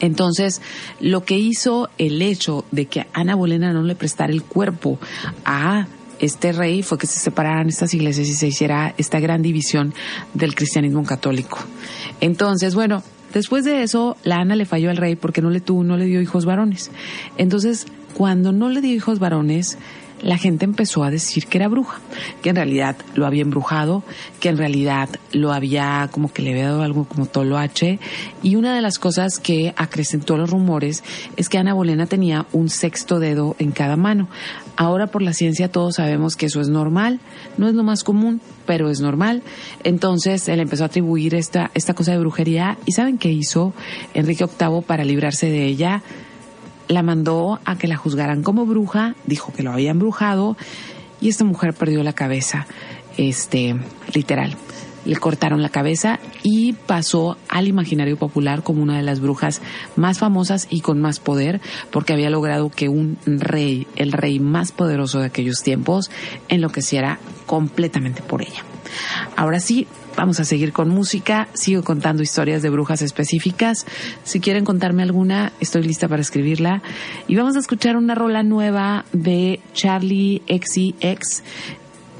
Entonces, lo que hizo el hecho de que Ana Bolena no le prestara el cuerpo a este rey fue que se separaran estas iglesias y se hiciera esta gran división del cristianismo católico. Entonces, bueno, después de eso, la Ana le falló al rey porque no le tuvo, no le dio hijos varones. Entonces, cuando no le dio hijos varones, la gente empezó a decir que era bruja, que en realidad lo había embrujado, que en realidad lo había como que le había dado algo como toloache. Y una de las cosas que acrecentó los rumores es que Ana Bolena tenía un sexto dedo en cada mano. Ahora por la ciencia todos sabemos que eso es normal, no es lo más común, pero es normal. Entonces él empezó a atribuir esta, esta cosa de brujería y ¿saben qué hizo Enrique VIII para librarse de ella? La mandó a que la juzgaran como bruja, dijo que lo había embrujado y esta mujer perdió la cabeza, este, literal. Le cortaron la cabeza y pasó al imaginario popular como una de las brujas más famosas y con más poder, porque había logrado que un rey, el rey más poderoso de aquellos tiempos, enloqueciera completamente por ella. Ahora sí, vamos a seguir con música. Sigo contando historias de brujas específicas. Si quieren contarme alguna, estoy lista para escribirla. Y vamos a escuchar una rola nueva de Charlie XCX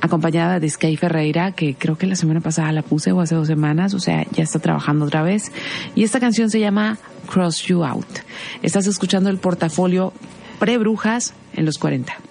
acompañada de Sky Ferreira, que creo que la semana pasada la puse o hace dos semanas, o sea, ya está trabajando otra vez. Y esta canción se llama Cross You Out. Estás escuchando el portafolio pre-brujas en los 40.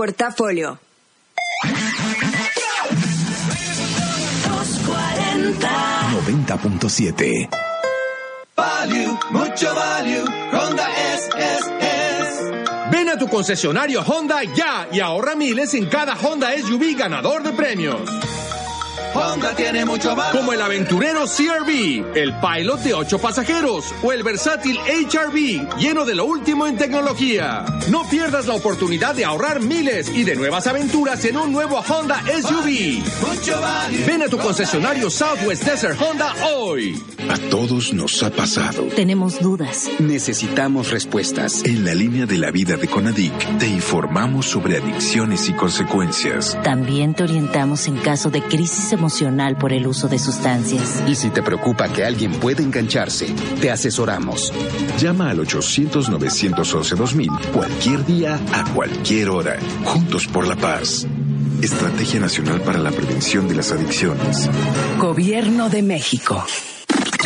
Portafolio. 90.7. Value, mucho value, Honda es, es, es. Ven a tu concesionario Honda ya y ahorra miles en cada Honda SUV ganador de premios. Honda tiene mucho valor. Como el aventurero CRV, el Pilot de 8 pasajeros o el versátil HRV, lleno de lo último en tecnología. No pierdas la oportunidad de ahorrar miles y de nuevas aventuras en un nuevo Honda SUV. Mucho. Ven a tu concesionario Southwest Desert Honda hoy. A todos nos ha pasado. Tenemos dudas. Necesitamos respuestas. En la línea de la vida de Conadic te informamos sobre adicciones y consecuencias. También te orientamos en caso de crisis emocional por el uso de sustancias. Y si te preocupa que alguien pueda engancharse, te asesoramos. Llama al 800-911-2000 cualquier día, a cualquier hora. Juntos por la paz. Estrategia Nacional para la Prevención de las Adicciones. Gobierno de México.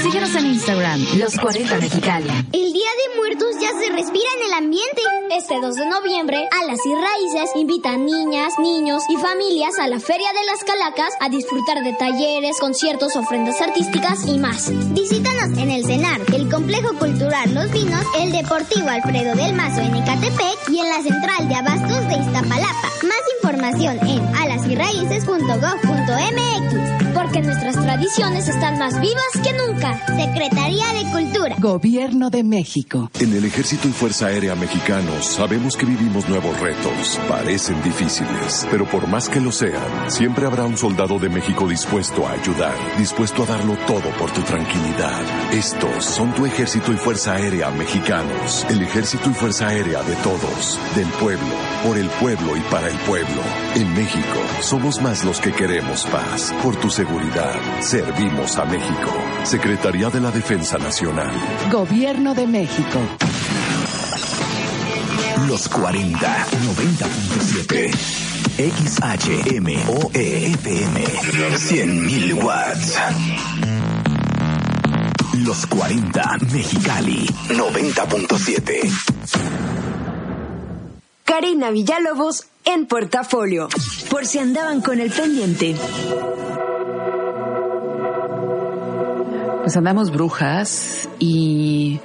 Síguenos en Instagram, Los 40 Mexicali. El Día de Muertos ya se respira en el ambiente. Este 2 de noviembre, Alas y Raíces invitan niñas, niños y familias a la Feria de las Calacas a disfrutar de talleres, conciertos, ofrendas artísticas y más. Visítanos en el CENAR, el Complejo Cultural Los Vinos, el Deportivo Alfredo del Mazo en Ecatepec y en la Central de Abastos de Iztapalapa. En alasyraíces.gov.mx. Porque nuestras tradiciones están más vivas que nunca. Secretaría de Cultura. Gobierno de México. En el Ejército y Fuerza Aérea Mexicanos sabemos que vivimos nuevos retos. Parecen difíciles, pero por más que lo sean, siempre habrá un soldado de México dispuesto a ayudar, dispuesto a darlo todo por tu tranquilidad. Estos son tu Ejército y Fuerza Aérea Mexicanos. El Ejército y Fuerza Aérea de todos, del pueblo, por el pueblo y para el pueblo. En México somos más los que queremos paz. Por tu seguridad, servimos a México. Secretaría de la Defensa Nacional. Gobierno de México. Los 40, 90.7. XHMOEFM. 100.000 watts. Los 40, Mexicali. 90.7. Karina Villalobos en Portafolio. Por si andaban con el pendiente. Pues andamos brujas y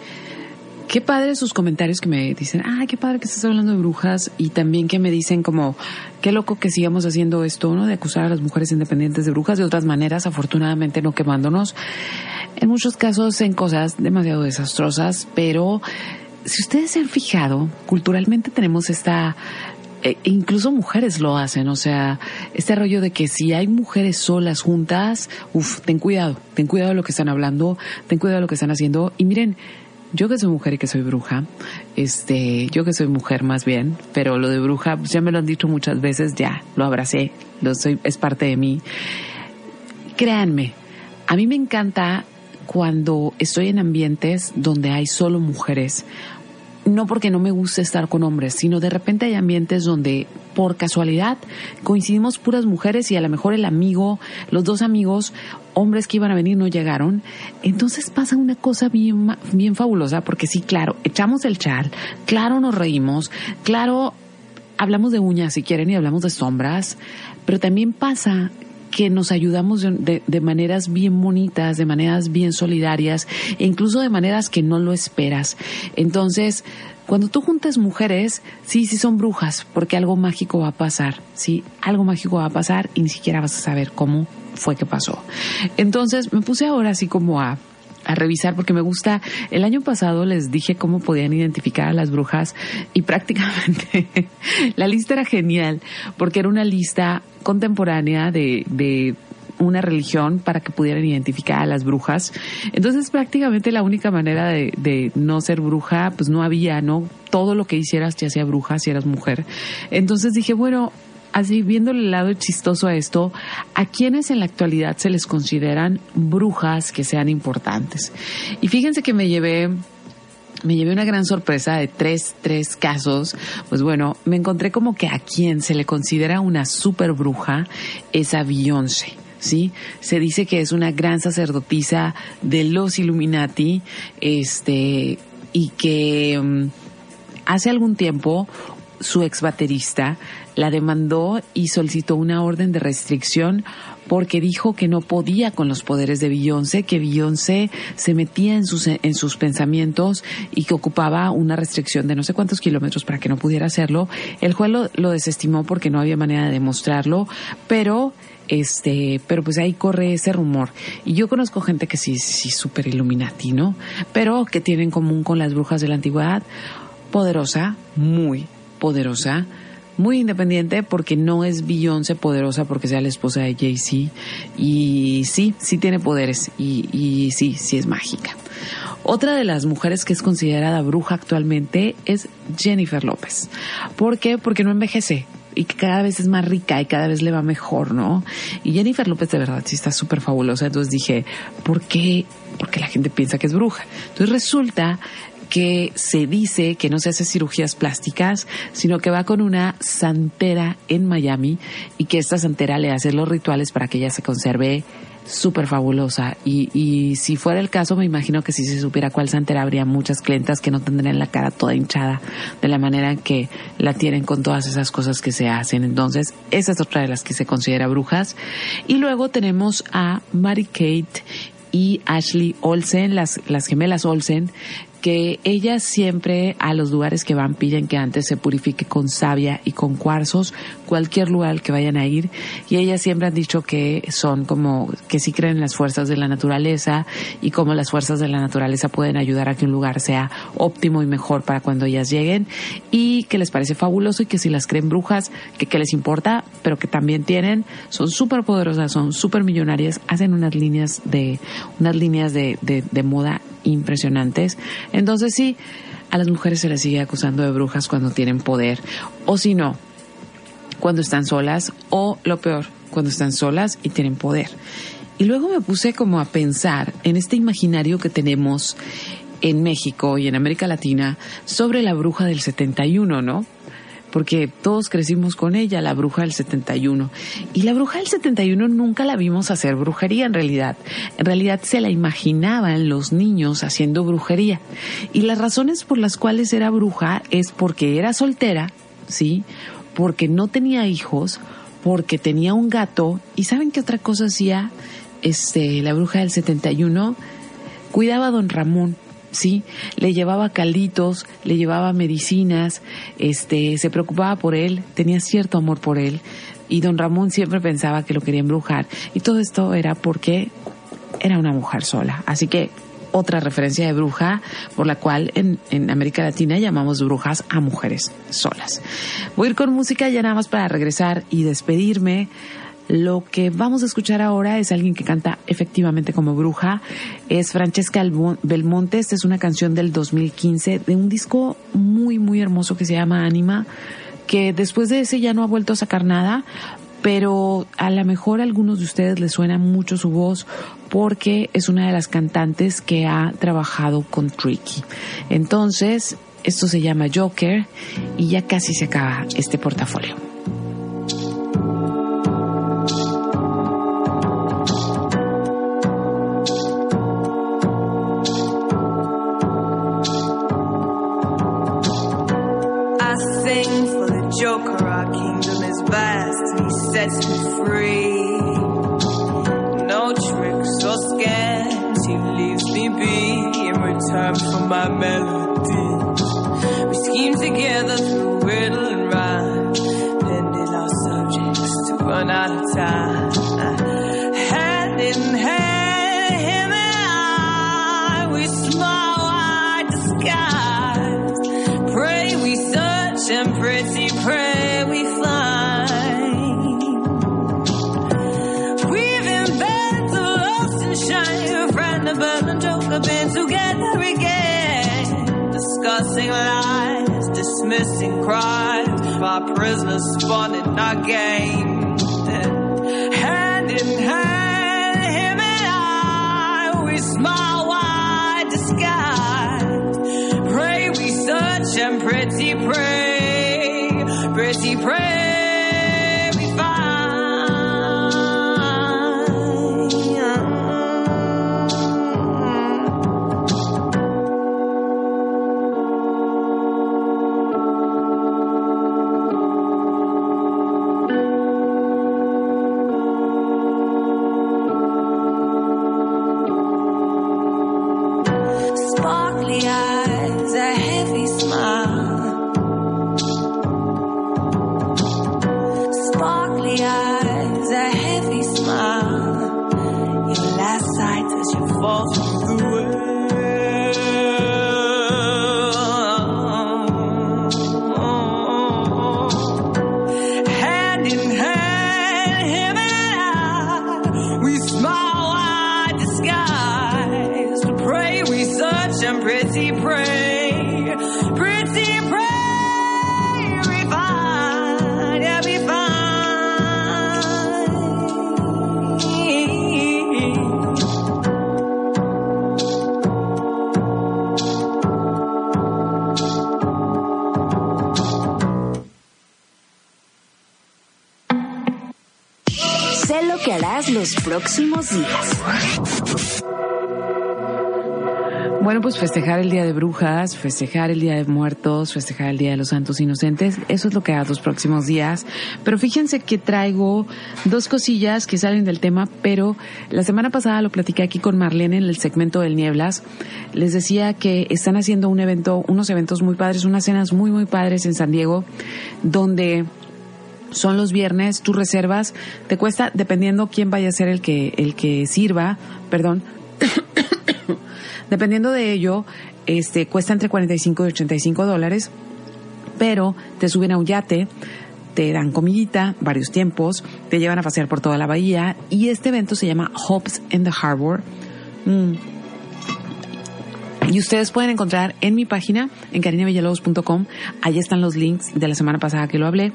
qué padre sus comentarios que me dicen, ah, qué padre que estás hablando de brujas y también que me dicen como, qué loco que sigamos haciendo esto, ¿no? De acusar a las mujeres independientes de brujas de otras maneras, afortunadamente no quemándonos. En muchos casos en cosas demasiado desastrosas, pero si ustedes se han fijado, culturalmente tenemos esta e incluso mujeres lo hacen, o sea, este rollo de que si hay mujeres solas juntas, uff, ten cuidado, ten cuidado de lo que están hablando, ten cuidado de lo que están haciendo. Y miren, yo que soy mujer y que soy bruja, este, yo que soy mujer más bien, pero lo de bruja, pues ya me lo han dicho muchas veces, ya, lo abracé, lo soy, es parte de mí. Créanme, a mí me encanta cuando estoy en ambientes donde hay solo mujeres, no porque no me guste estar con hombres, sino de repente hay ambientes donde por casualidad coincidimos puras mujeres y a lo mejor el amigo, los dos amigos, hombres que iban a venir no llegaron. Entonces pasa una cosa bien, bien fabulosa porque sí, claro, echamos el chal, claro nos reímos, claro hablamos de uñas si quieren y hablamos de sombras, pero también pasa que nos ayudamos de, de, maneras bien bonitas, de maneras bien solidarias e incluso de maneras que no lo esperas. Entonces, cuando tú juntas mujeres, sí, sí son brujas, porque algo mágico va a pasar, sí, algo mágico va a pasar y ni siquiera vas a saber cómo fue que pasó. Entonces, me puse ahora así como a a revisar porque me gusta. El año pasado les dije cómo podían identificar a las brujas y prácticamente la lista era genial porque era una lista contemporánea de, de una religión para que pudieran identificar a las brujas. Entonces prácticamente la única manera de, de, no ser bruja, pues no había, ¿no? Todo lo que hicieras te hacía bruja si eras mujer. Entonces dije, bueno, así viéndole el lado chistoso a esto, a quienes en la actualidad se les consideran brujas que sean importantes. Y fíjense que me llevé me llevé una gran sorpresa de tres, tres casos. Pues bueno, me encontré como que a quien se le considera una super bruja es a Beyoncé. ¿sí? Se dice que es una gran sacerdotisa de los Illuminati, este, y que um, hace algún tiempo su ex baterista la demandó y solicitó una orden de restricción porque dijo que no podía con los poderes de Beyoncé, que Beyoncé se metía en sus, en sus pensamientos y que ocupaba una restricción de no sé cuántos kilómetros para que no pudiera hacerlo. El juez lo, lo desestimó porque no había manera de demostrarlo, pero este, pero pues ahí corre ese rumor. Y yo conozco gente que sí, sí, súper Illuminati, ¿no? Pero que tiene en común con las brujas de la antigüedad, poderosa, muy poderosa, muy independiente porque no es Beyoncé poderosa porque sea la esposa de Jay-Z y sí, sí tiene poderes y, sí, sí es mágica. Otra de las mujeres que es considerada bruja actualmente es Jennifer López. ¿Por qué? Porque no envejece y cada vez es más rica y cada vez le va mejor, ¿no? Y Jennifer López de verdad sí está súper fabulosa. Entonces dije, ¿por qué? Porque la gente piensa que es bruja. Entonces resulta que se dice que no se hace cirugías plásticas, sino que va con una santera en Miami y que esta santera le hace los rituales para que ella se conserve súper fabulosa. Y, y si fuera el caso, me imagino que si se supiera cuál santera, habría muchas clientas que no tendrían la cara toda hinchada de la manera en que la tienen con todas esas cosas que se hacen. Entonces, esa es otra de las que se considera brujas. Y luego tenemos a Mary Kate y Ashley Olsen, las, las gemelas Olsen, que ellas siempre a los lugares que van piden que antes se purifique con savia y con cuarzos, cualquier lugar que vayan a ir. Y ellas siempre han dicho que son como, que sí creen en las fuerzas de la naturaleza y cómo las fuerzas de la naturaleza pueden ayudar a que un lugar sea óptimo y mejor para cuando ellas lleguen. Y que les parece fabuloso y que si las creen brujas, que, que les importa, pero que también tienen, son súper poderosas, son súper millonarias, hacen unas líneas de, unas líneas de, de, de moda impresionantes. Entonces sí, a las mujeres se les sigue acusando de brujas cuando tienen poder, o si no, cuando están solas, o lo peor, cuando están solas y tienen poder. Y luego me puse como a pensar en este imaginario que tenemos en México y en América Latina sobre la bruja del 71, ¿no? Porque todos crecimos con ella, la bruja del 71. Y la bruja del 71 nunca la vimos hacer brujería en realidad. En realidad se la imaginaban los niños haciendo brujería. Y las razones por las cuales era bruja es porque era soltera, ¿sí? Porque no tenía hijos, porque tenía un gato. ¿Y saben qué otra cosa hacía este, la bruja del 71? Cuidaba a don Ramón sí, le llevaba calditos, le llevaba medicinas, este, se preocupaba por él, tenía cierto amor por él, y don Ramón siempre pensaba que lo quería embrujar, y todo esto era porque era una mujer sola. Así que otra referencia de bruja por la cual en, en, América Latina llamamos brujas a mujeres solas. Voy a ir con música ya nada más para regresar y despedirme. Lo que vamos a escuchar ahora es alguien que canta efectivamente como bruja. Es Francesca Belmonte. Esta es una canción del 2015 de un disco muy, muy hermoso que se llama Anima, que después de ese ya no ha vuelto a sacar nada, pero a lo mejor a algunos de ustedes les suena mucho su voz porque es una de las cantantes que ha trabajado con Tricky. Entonces, esto se llama Joker y ya casi se acaba este portafolio. Prisoners spawned in our game. Hand in hand, him and I, we smile wide disguised. Pray we search and pretty pray, pretty pray próximos días. Bueno, pues festejar el Día de Brujas, festejar el Día de Muertos, festejar el Día de los Santos Inocentes, eso es lo que hará los próximos días. Pero fíjense que traigo dos cosillas que salen del tema, pero la semana pasada lo platiqué aquí con Marlene en el segmento del Nieblas. Les decía que están haciendo un evento, unos eventos muy padres, unas cenas muy, muy padres en San Diego, donde son los viernes, tú reservas, te cuesta, dependiendo quién vaya a ser el que, el que sirva, perdón, dependiendo de ello, este, cuesta entre 45 y 85 dólares, pero te suben a un yate, te dan comidita, varios tiempos, te llevan a pasear por toda la bahía y este evento se llama Hops in the Harbor. Mm. Y ustedes pueden encontrar en mi página, en carinavillalobos.com, ahí están los links de la semana pasada que lo hablé.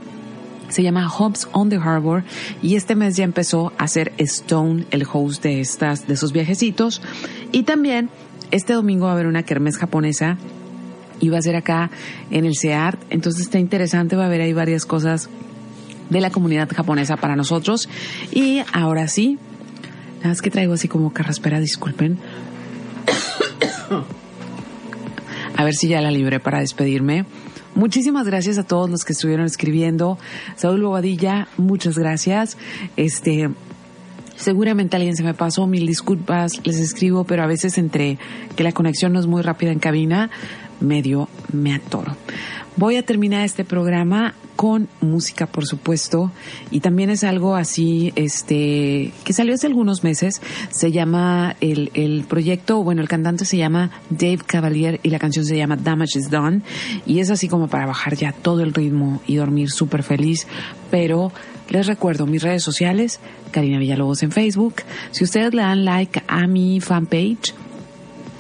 Se llama Hobbs on the Harbor y este mes ya empezó a ser Stone el host de estas, de esos viajecitos. Y también este domingo va a haber una kermés japonesa y va a ser acá en el CEART. Entonces está interesante, va a haber ahí varias cosas de la comunidad japonesa para nosotros. Y ahora sí, nada más que traigo así como carraspera, disculpen. A ver si ya la libré para despedirme. Muchísimas gracias a todos los que estuvieron escribiendo. Saúl Bobadilla, muchas gracias. Este, seguramente alguien se me pasó, mil disculpas, les escribo, pero a veces entre que la conexión no es muy rápida en cabina, medio me atoro. Voy a terminar este programa con música, por supuesto, y también es algo así, este, que salió hace algunos meses. Se llama el, el proyecto, bueno, el cantante se llama Dave Cavalier y la canción se llama Damage is Done, y es así como para bajar ya todo el ritmo y dormir súper feliz, pero les recuerdo mis redes sociales, Karina Villalobos en Facebook. Si ustedes le dan like a mi fanpage,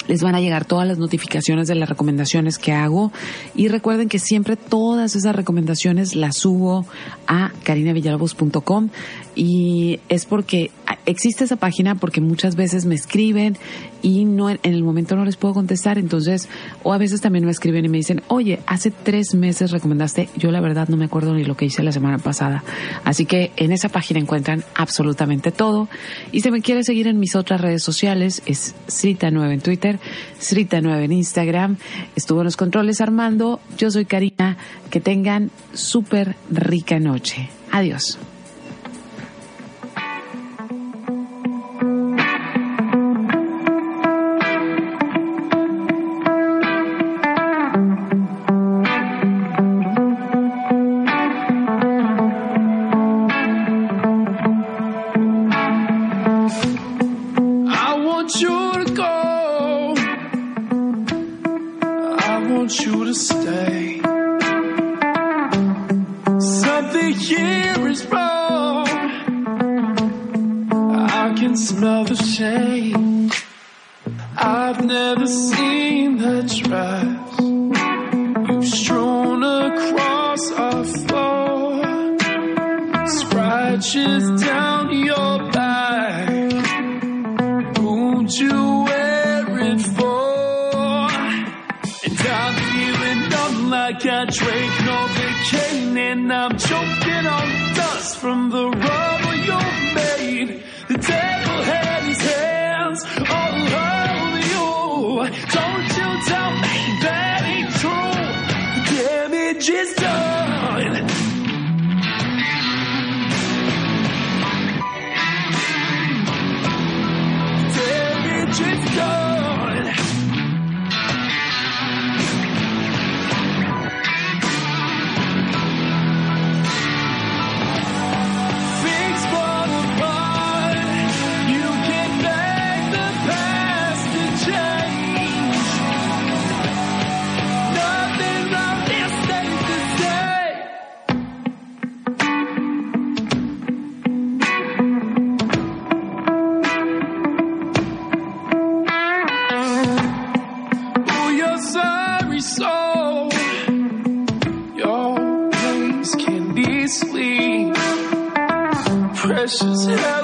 les van a llegar todas las notificaciones de las recomendaciones que hago. Y recuerden que siempre todas esas recomendaciones las subo a carinavillalobos.com y es porque existe esa página porque muchas veces me escriben y no en el momento no les puedo contestar. Entonces o a veces también me escriben y me dicen oye hace tres meses recomendaste yo la verdad no me acuerdo ni lo que hice la semana pasada. Así que en esa página encuentran absolutamente todo. Y si me quiere seguir en mis otras redes sociales es Srita9 en Twitter Srita9 en Instagram. Estuvo en los controles Armando. Yo soy Karina. Que tengan súper rica noche. Adiós It's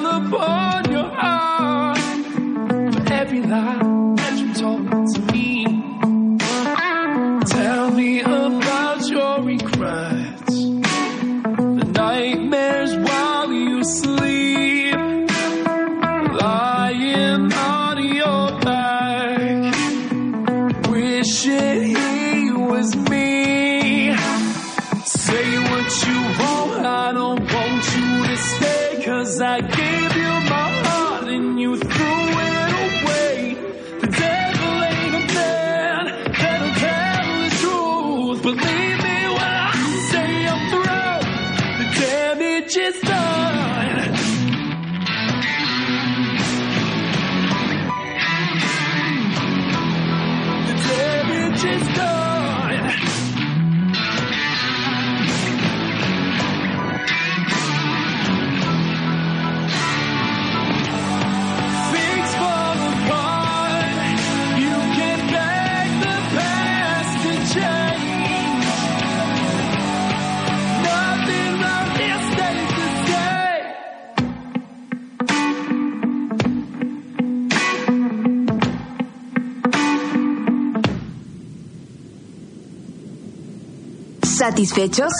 satisfechos?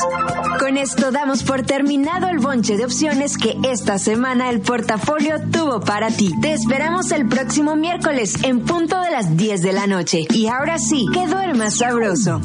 Con esto damos por terminado el bonche de opciones que esta semana el portafolio tuvo para ti. Te esperamos el próximo miércoles en punto de las 10 de la noche. Y ahora sí, que duermas sabroso.